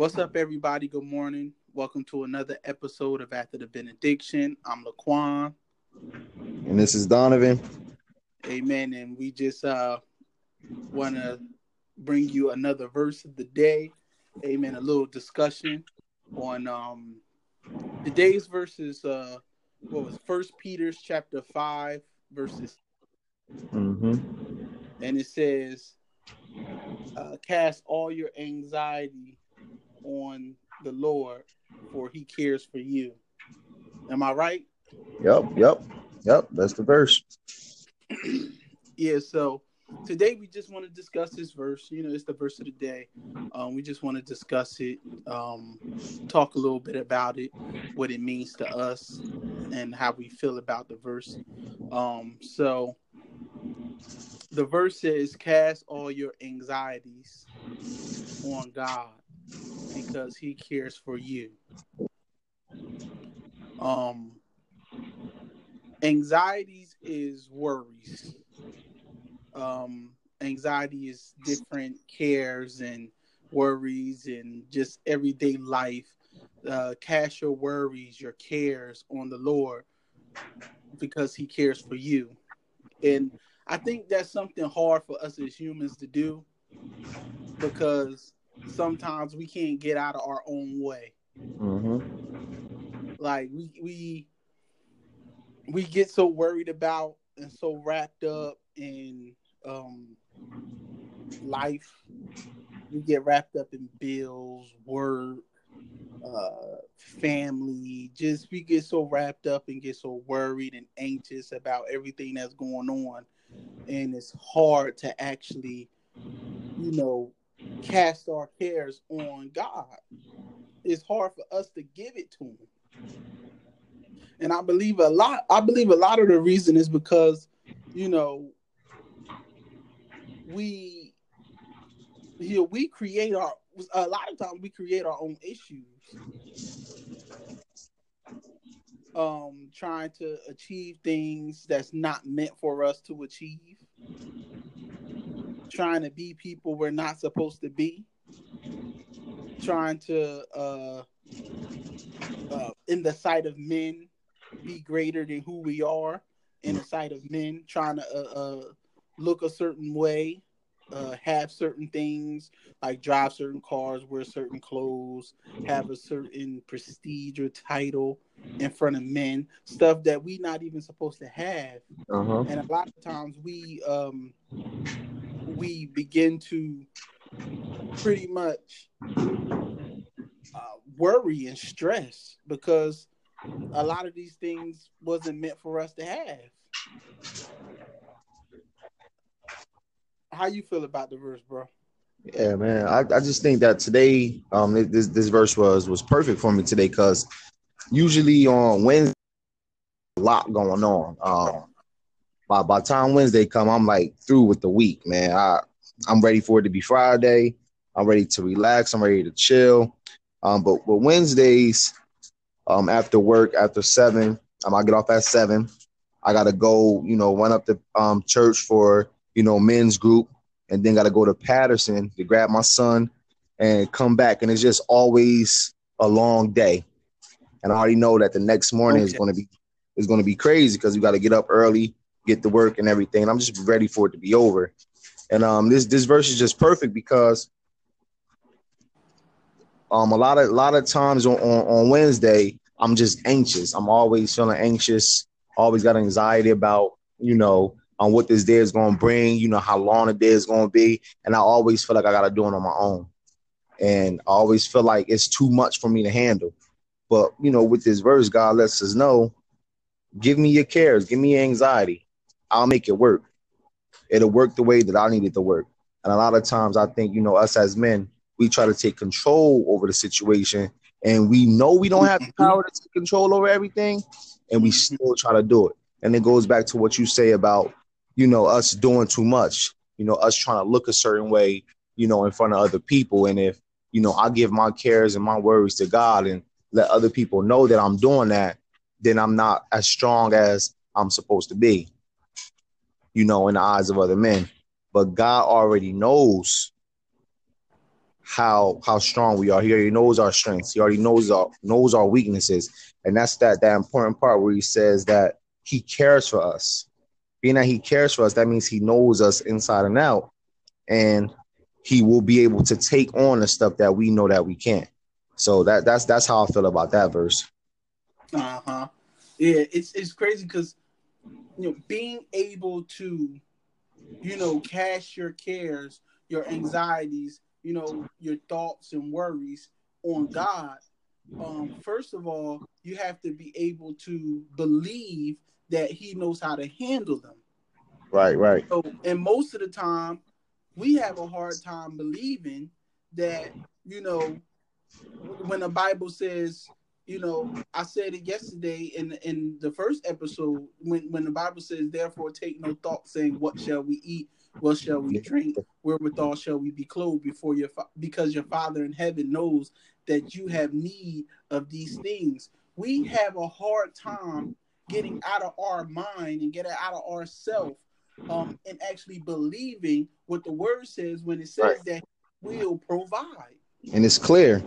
What's up, everybody? Good morning. Welcome to another episode of After the Benediction. I'm Laquan. And this is Donovan. Amen. And we just uh want to bring you another verse of the day. Amen. A little discussion on um today's verses uh what was first Peter's chapter five verses Mm-hmm. and it says uh, cast all your anxiety on the Lord for he cares for you. Am I right? Yep, yep, yep. That's the verse. Yeah, so today we just want to discuss this verse. You know, it's the verse of the day. Um, we just want to discuss it, um, talk a little bit about it, what it means to us, and how we feel about the verse. Um, so the verse says, Cast all your anxieties on God because he cares for you. Um, anxieties is worries um, anxiety is different cares and worries and just everyday life. Uh, cast your worries, your cares on the Lord because He cares for you. And I think that's something hard for us as humans to do because sometimes we can't get out of our own way. Mm-hmm. Like we we we get so worried about and so wrapped up in um life we get wrapped up in bills work uh family just we get so wrapped up and get so worried and anxious about everything that's going on and it's hard to actually you know cast our cares on god. It's hard for us to give it to him. And i believe a lot i believe a lot of the reason is because you know we know, we create our a lot of times we create our own issues um trying to achieve things that's not meant for us to achieve trying to be people we're not supposed to be trying to uh, uh in the sight of men be greater than who we are in the sight of men trying to uh, uh look a certain way, uh, have certain things like drive certain cars, wear certain clothes, have a certain prestige or title in front of men, stuff that we not even supposed to have. Uh-huh. And a lot of times we um we begin to pretty much uh, worry and stress because a lot of these things wasn't meant for us to have. How you feel about the verse, bro? Yeah, man. I, I just think that today, um, this this verse was was perfect for me today because usually on Wednesday, a lot going on. Um, by by time Wednesday come, I'm like through with the week, man. I I'm ready for it to be Friday. I'm ready to relax. I'm ready to chill. Um, but but Wednesdays, um, after work, after seven, um, I get off at seven. I gotta go, you know, run up to um church for you know men's group, and then gotta go to Patterson to grab my son and come back. And it's just always a long day. And I already know that the next morning is gonna be is gonna be crazy because you gotta get up early, get to work and everything. And I'm just ready for it to be over. And um, this this verse is just perfect because um, a lot of a lot of times on, on on Wednesday, I'm just anxious. I'm always feeling anxious. Always got anxiety about you know on what this day is going to bring. You know how long the day is going to be, and I always feel like I got to do it on my own. And I always feel like it's too much for me to handle. But you know, with this verse, God lets us know, give me your cares, give me your anxiety. I'll make it work. It'll work the way that I need it to work. And a lot of times I think, you know, us as men, we try to take control over the situation and we know we don't have the power to take control over everything and we still try to do it. And it goes back to what you say about, you know, us doing too much, you know, us trying to look a certain way, you know, in front of other people. And if, you know, I give my cares and my worries to God and let other people know that I'm doing that, then I'm not as strong as I'm supposed to be, you know, in the eyes of other men. But God already knows how how strong we are. He already knows our strengths. He already knows our knows our weaknesses, and that's that that important part where he says that he cares for us. Being that he cares for us, that means he knows us inside and out, and he will be able to take on the stuff that we know that we can't. So that that's that's how I feel about that verse. Uh huh. Yeah, it's it's crazy because you know being able to, you know, cast your cares, your anxieties, you know, your thoughts and worries on God. Um, first of all, you have to be able to believe that He knows how to handle them. Right, right. So, and most of the time, we have a hard time believing that you know when the Bible says, you know, I said it yesterday in in the first episode when when the Bible says, "Therefore, take no thought, saying, What shall we eat? What shall we drink? Wherewithal shall we be clothed before your fa- because your Father in heaven knows that you have need of these things." We have a hard time getting out of our mind and getting out of ourself um, and actually believing what the word says when it says Right. that he will provide. And it's clear.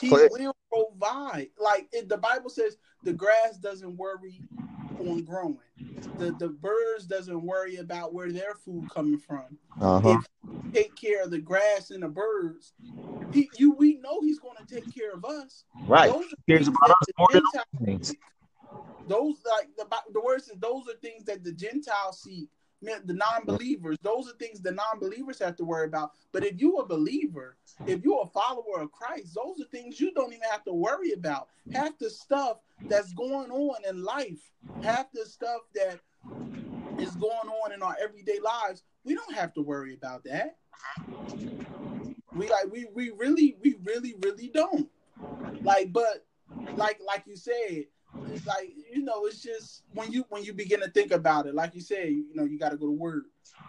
He will provide. Like it, the Bible says, the grass doesn't worry on growing. The the birds doesn't worry about where their food coming from. Uh-huh. If you take care of the grass and the birds, he, you we know he's going to take care of us. Right. Those are things about us the more than things. Those like the the word says those are things that the Gentiles seek. The non-believers, those are things the non-believers have to worry about. But if you're a believer, if you're a follower of Christ, those are things you don't even have to worry about. Half the stuff that's going on in life, half the stuff that is going on in our everyday lives, we don't have to worry about that. We like we we really we really really don't. Like, but like like you said, like you know, it's just when you when you begin to think about it, like you said, you, know, you got to go to work.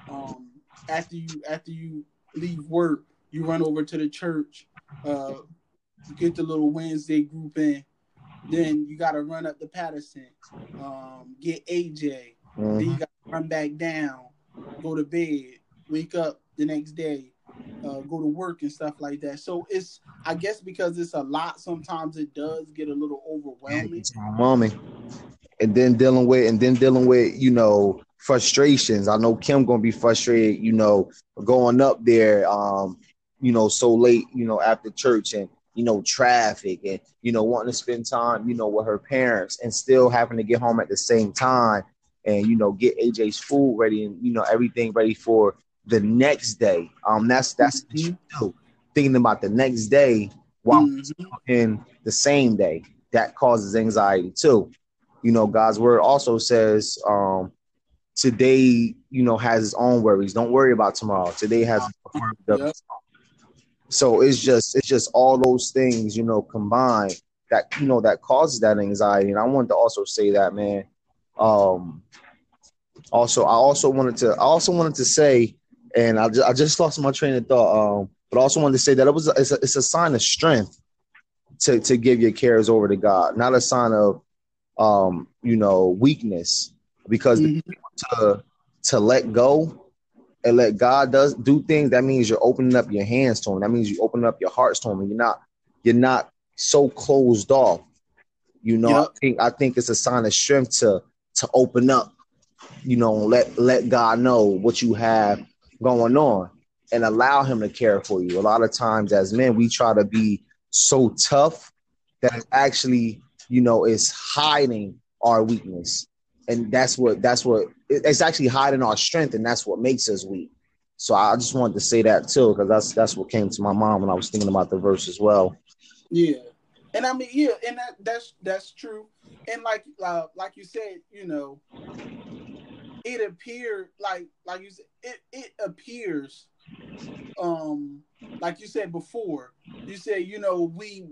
Um, after you after you leave work, you run over to the church, uh, get the little Wednesday group in. Then you got to run up to Patterson, um, get AJ. Then you Mhm. got to run back down, go to bed, wake up the next day, uh, go to work and stuff like that. So it's, I guess, because it's a lot. Sometimes it does get a little overwhelming. Overwhelming. And then dealing with and then dealing with, you know, frustrations. I know Kim gonna be frustrated, you know, going up there um, you know, so late, you know, after church and you know, traffic and you know, wanting to spend time, you know, with her parents and still having to get home at the same time and you know, get AJ's food ready and you know, everything ready for the next day. Um, that's that's what you do. Thinking about the next day while Mhm. in the same day that causes anxiety too you know god's word also says um today you know has its own worries don't worry about tomorrow today has its own worries. Yep. so it's just it's just all those things you know combined that you know that causes that anxiety and i wanted to also say that man um also i also wanted to i also wanted to say and i just, I just lost my train of thought um but I also wanted to say that it was it's a, it's a sign of strength to to give your cares over to God, not a sign of um you know weakness, because Mhm. to to let go and let God does do things. That means you're opening up your hands to Him. That means you open up your hearts to Him, and you're not you're not so closed off. You know, Yep. I think I think it's a sign of strength to to open up. You know, let let God know what you have going on and allow Him to care for you. A lot of times, as men, we try to be so tough that actually, you know, is hiding our weakness, and that's what that's what it's actually hiding our strength, and that's what makes us weak. So I just wanted to say that too, because that's that's what came to my mind when I was thinking about the verse as well. Yeah, and I mean, yeah, and that that's that's true. And like uh, like you said, you know, it appeared like like you said, it it appears, um, like you said before. You said, you know, we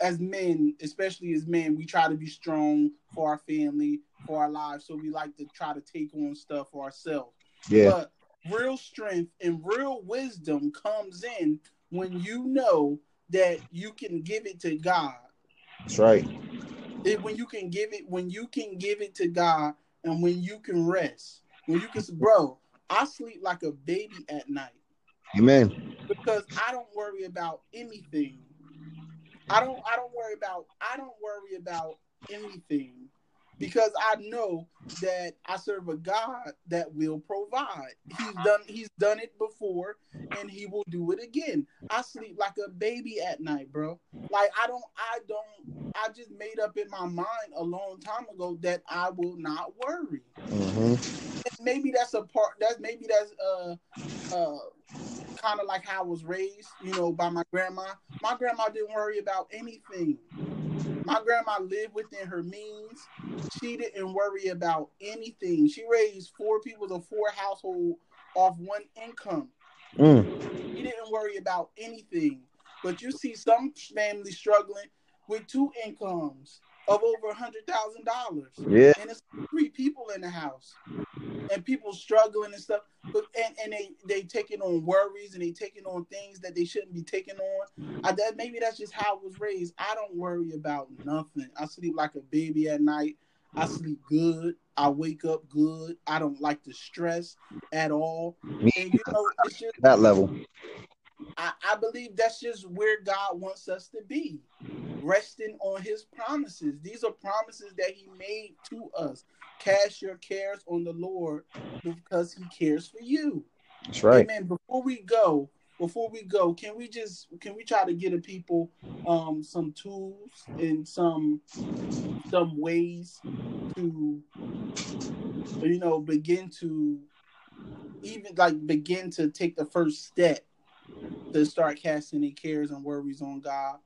as men, especially as men, we try to be strong for our family, for our lives. So we like to try to take on stuff for ourselves. Yeah, But real strength and real wisdom comes in when you know that you can give it to God. that's right. It- when you can give it, when you can give it to God, and when you can rest, when you can, bro. I sleep like a baby at night Amen. because I don't worry about anything. I don't I don't worry about I don't worry about anything because I know that I serve a God that will provide. He's done he's done it before and he will do it again. I sleep like a baby at night, bro. Like I don't I don't I just made up in my mind a long time ago that I will not worry. Mm-hmm. Maybe that's a part that's maybe that's uh uh kind of like how I was raised, you know, by my grandma. My grandma didn't worry about anything. My grandma lived within her means. She didn't worry about anything. She raised four people to four household off one income. Mm. She didn't worry about anything. But you see some families struggling with two incomes of over a hundred thousand dollars. Yeah. And it's people in the house. And people struggling and stuff. But and, and they they taking on worries and they taking on things that they shouldn't be taking on. I that maybe that's just how I was raised. I don't worry about nothing. I sleep like a baby at night. I sleep good. I wake up good. I don't like the stress at all. Me, and you know, it's just that level. I, I believe that's just where God wants us to be, resting on His promises. These are promises that He made to us. Cast your cares on the Lord because He cares for you. That's right. Amen. Before we go, before we go, can we just can we try to get a people um some tools and some some ways to you know begin to even like begin to take the first step to start casting their cares and worries on God.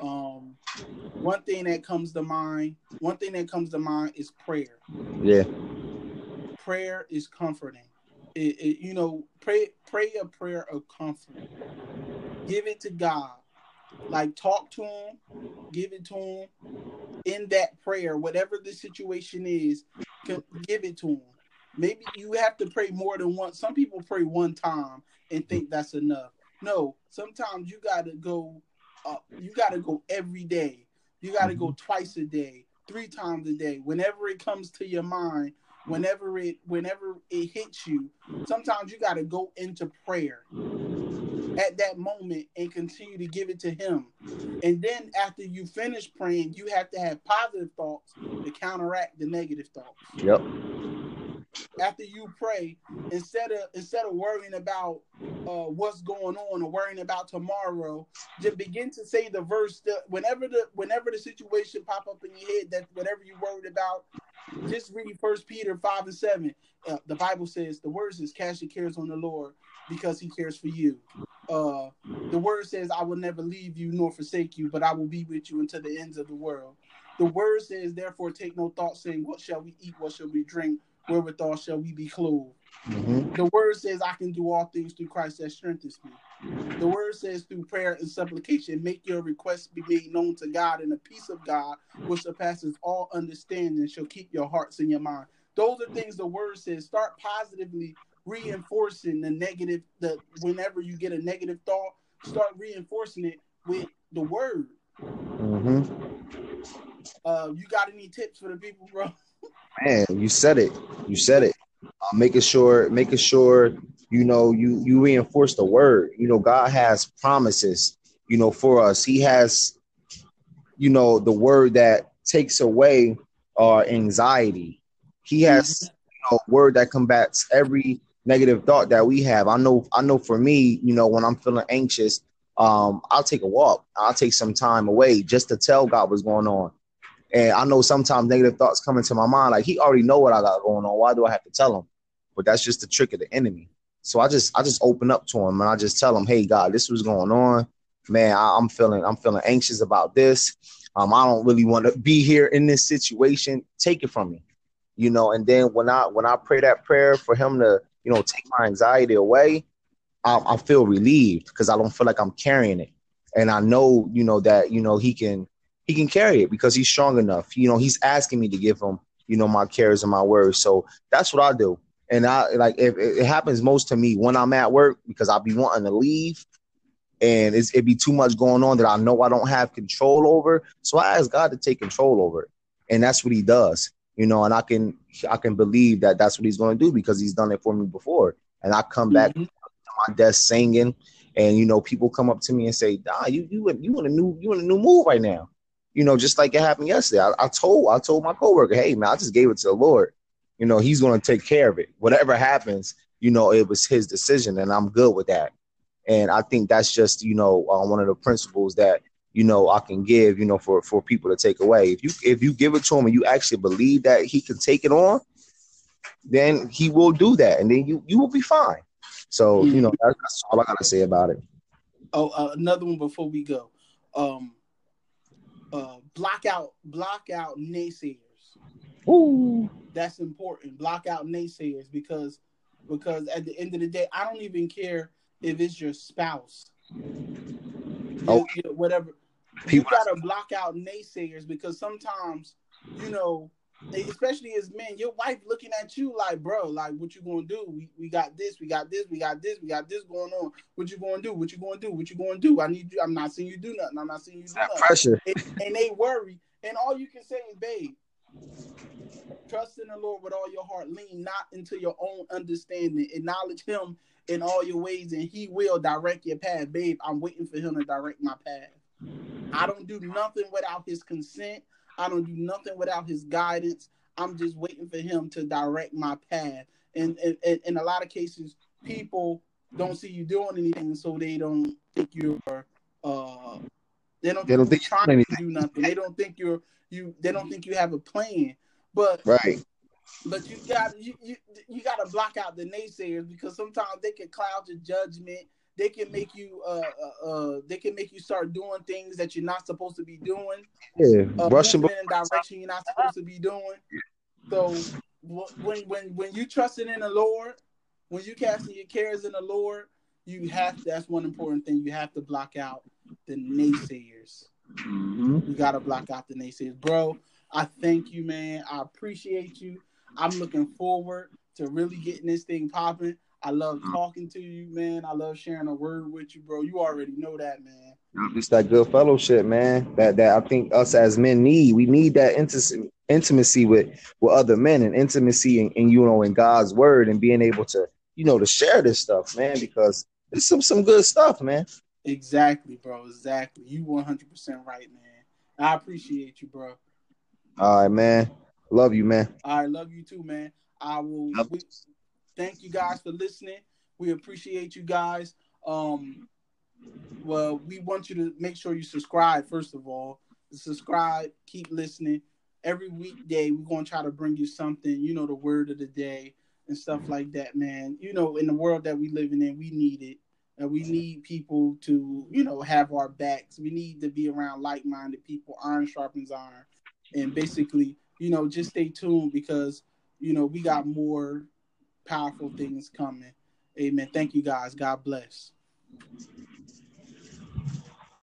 Um, one thing that comes to mind, one thing that comes to mind is prayer. Yeah. Prayer is comforting. It, it, you know, pray pray a prayer of comfort. Give it to God. Like talk to him, give it to him. In that prayer, whatever the situation is, give it to him. Maybe you have to pray more than once. Some people pray one time and think that's enough. No, sometimes you gotta go. Uh, you gotta go every day. You gotta go mm-hmm. twice a day, three times a day. Whenever it comes to your mind, whenever it whenever it hits you, sometimes you gotta go into prayer at that moment and continue to give it to him. And then after you finish praying, you have to have positive thoughts to counteract the negative thoughts. Yep after you pray instead of instead of worrying about uh, what's going on or worrying about tomorrow just begin to say the verse that whenever the whenever the situation pop up in your head that whatever you're worried about just read first peter 5 and 7 uh, the bible says the word says cast your cares on the lord because he cares for you. Uh, the word says i will never leave you nor forsake you but i will be with you until the ends of the world. The word says therefore take no thought saying what shall we eat? What shall we drink wherewithal shall we be clothed. Mm-hmm. The word says, I can do all things through Christ that strengthens me. The word says, through prayer and supplication, make your requests be made known to God, and the peace of God, which surpasses all understanding, shall keep your hearts and your mind. Those are things the word says. Start positively reinforcing the negative. The whenever you get a negative thought, start reinforcing it with the word. Mm-hmm. Uh, you got any tips for the people, bro? Man, you said it. You said it. Uh, making sure, making sure, you know, you you reinforce the word. You know, God has promises. You know, for us, He has, you know, the word that takes away our anxiety. He has, mm-hmm. you know, word that combats every negative thought that we have. I know, I know. For me, you know, when I'm feeling anxious, um, I'll take a walk. I'll take some time away just to tell God what's going on. And I know sometimes negative thoughts come into my mind, like he already know what I got going on. Why do I have to tell him? But that's just the trick of the enemy. So I just I just open up to him and I just tell him, hey God, this was going on. Man, I, am feeling I'm feeling anxious about this. Um, I don't really want to be here in this situation. Take it from me. You know, and then when I when I pray that prayer for him to, you know, take my anxiety away, I, I feel relieved because I don't feel like I'm carrying it. And I know, you know, that, you know, he can he can carry it because he's strong enough. You know, he's asking me to give him, you know, my cares and my worries. So that's what I do. And I like if it happens most to me when I'm at work because I'll be wanting to leave and it's, it'd be too much going on that I know I don't have control over. So I ask God to take control over it. And that's what he does, you know, and I can, I can believe that that's what he's going to do because he's done it for me before. And I come back mm-hmm. to my desk singing And you know, people come up to me and say, "Ah, you you you in a new you in a new move right now." You know, just like it happened yesterday. I, I told I told my coworker, "Hey man, I just gave it to the Lord. You know, He's going to take care of it. Whatever happens, you know, it was His decision, and I'm good with that." And I think that's just you know uh, one of the principles that you know I can give you know for for people to take away. If you if you give it to him and you actually believe that he can take it on, then he will do that, and then you you will be fine. So you know that's, that's all I gotta say about it. Oh, uh, another one before we go. Um, uh, block out, block out naysayers. Ooh. That's important. Block out naysayers because because at the end of the day, I don't even care if it's your spouse. Oh. You know, whatever. You gotta block out naysayers because sometimes, you know, especially as men, your wife looking at you like, bro, like what you gonna do? We, we got this, we got this, we got this, we got this going on. What you gonna do? What you gonna do? What you gonna do? I need you. I'm not seeing you do nothing. I'm not seeing you do That nothing. pressure. And, and they worry, and all you can say is, babe, trust in the Lord with all your heart. Lean not into your own understanding. Acknowledge Him in all your ways, and He will direct your path, babe. I'm waiting for Him to direct my path. I don't do nothing without His consent. I don't do nothing without His guidance. I'm just waiting for Him to direct my path. And in a lot of cases, people don't see you doing anything, so they don't think you're. Uh, they don't. They don't think trying doing to do nothing. They don't think you're you. They don't think you have a plan. But Right. but you got you, you you got to block out the naysayers because sometimes they can cloud your judgment. They can make you uh, uh uh they can make you start doing things that you're not supposed to be doing. Yeah. Uh, Russian. moving in a direction you're not supposed to be doing. So when when when you trusting in the Lord, when you casting your cares in the Lord, you have that's one important thing. You have to block out the naysayers. Mhm. You gotta block out the naysayers, bro. I thank you, man. I appreciate you. I'm looking forward to really getting this thing popping. I love mm. talking to you, man. I love sharing a word with you, bro. You already know that, man. It's that good fellowship, man. That that I think us as men need. We need that intimacy intimacy with with other men and intimacy and, and you know in God's word and being able to you know to share this stuff, man. Because it's some some good stuff, man. Exactly, bro. Exactly. You 100% right, man. I appreciate you, bro. All right, man. Love you, man. I love you too, man. I will. We, thank you guys for listening. We appreciate you guys. Um, well, we want you to make sure you subscribe first of all. Subscribe, keep listening. Every weekday, we're gonna try to bring you something. You know, the word of the day and stuff like that, man. You know, in the world that we're living in, we need it. And we need people to, you know, have our backs. We need to be around like-minded people. Iron sharpens iron, and basically, you know, just stay tuned because you know we got more powerful things coming. Amen. Thank you guys. God bless.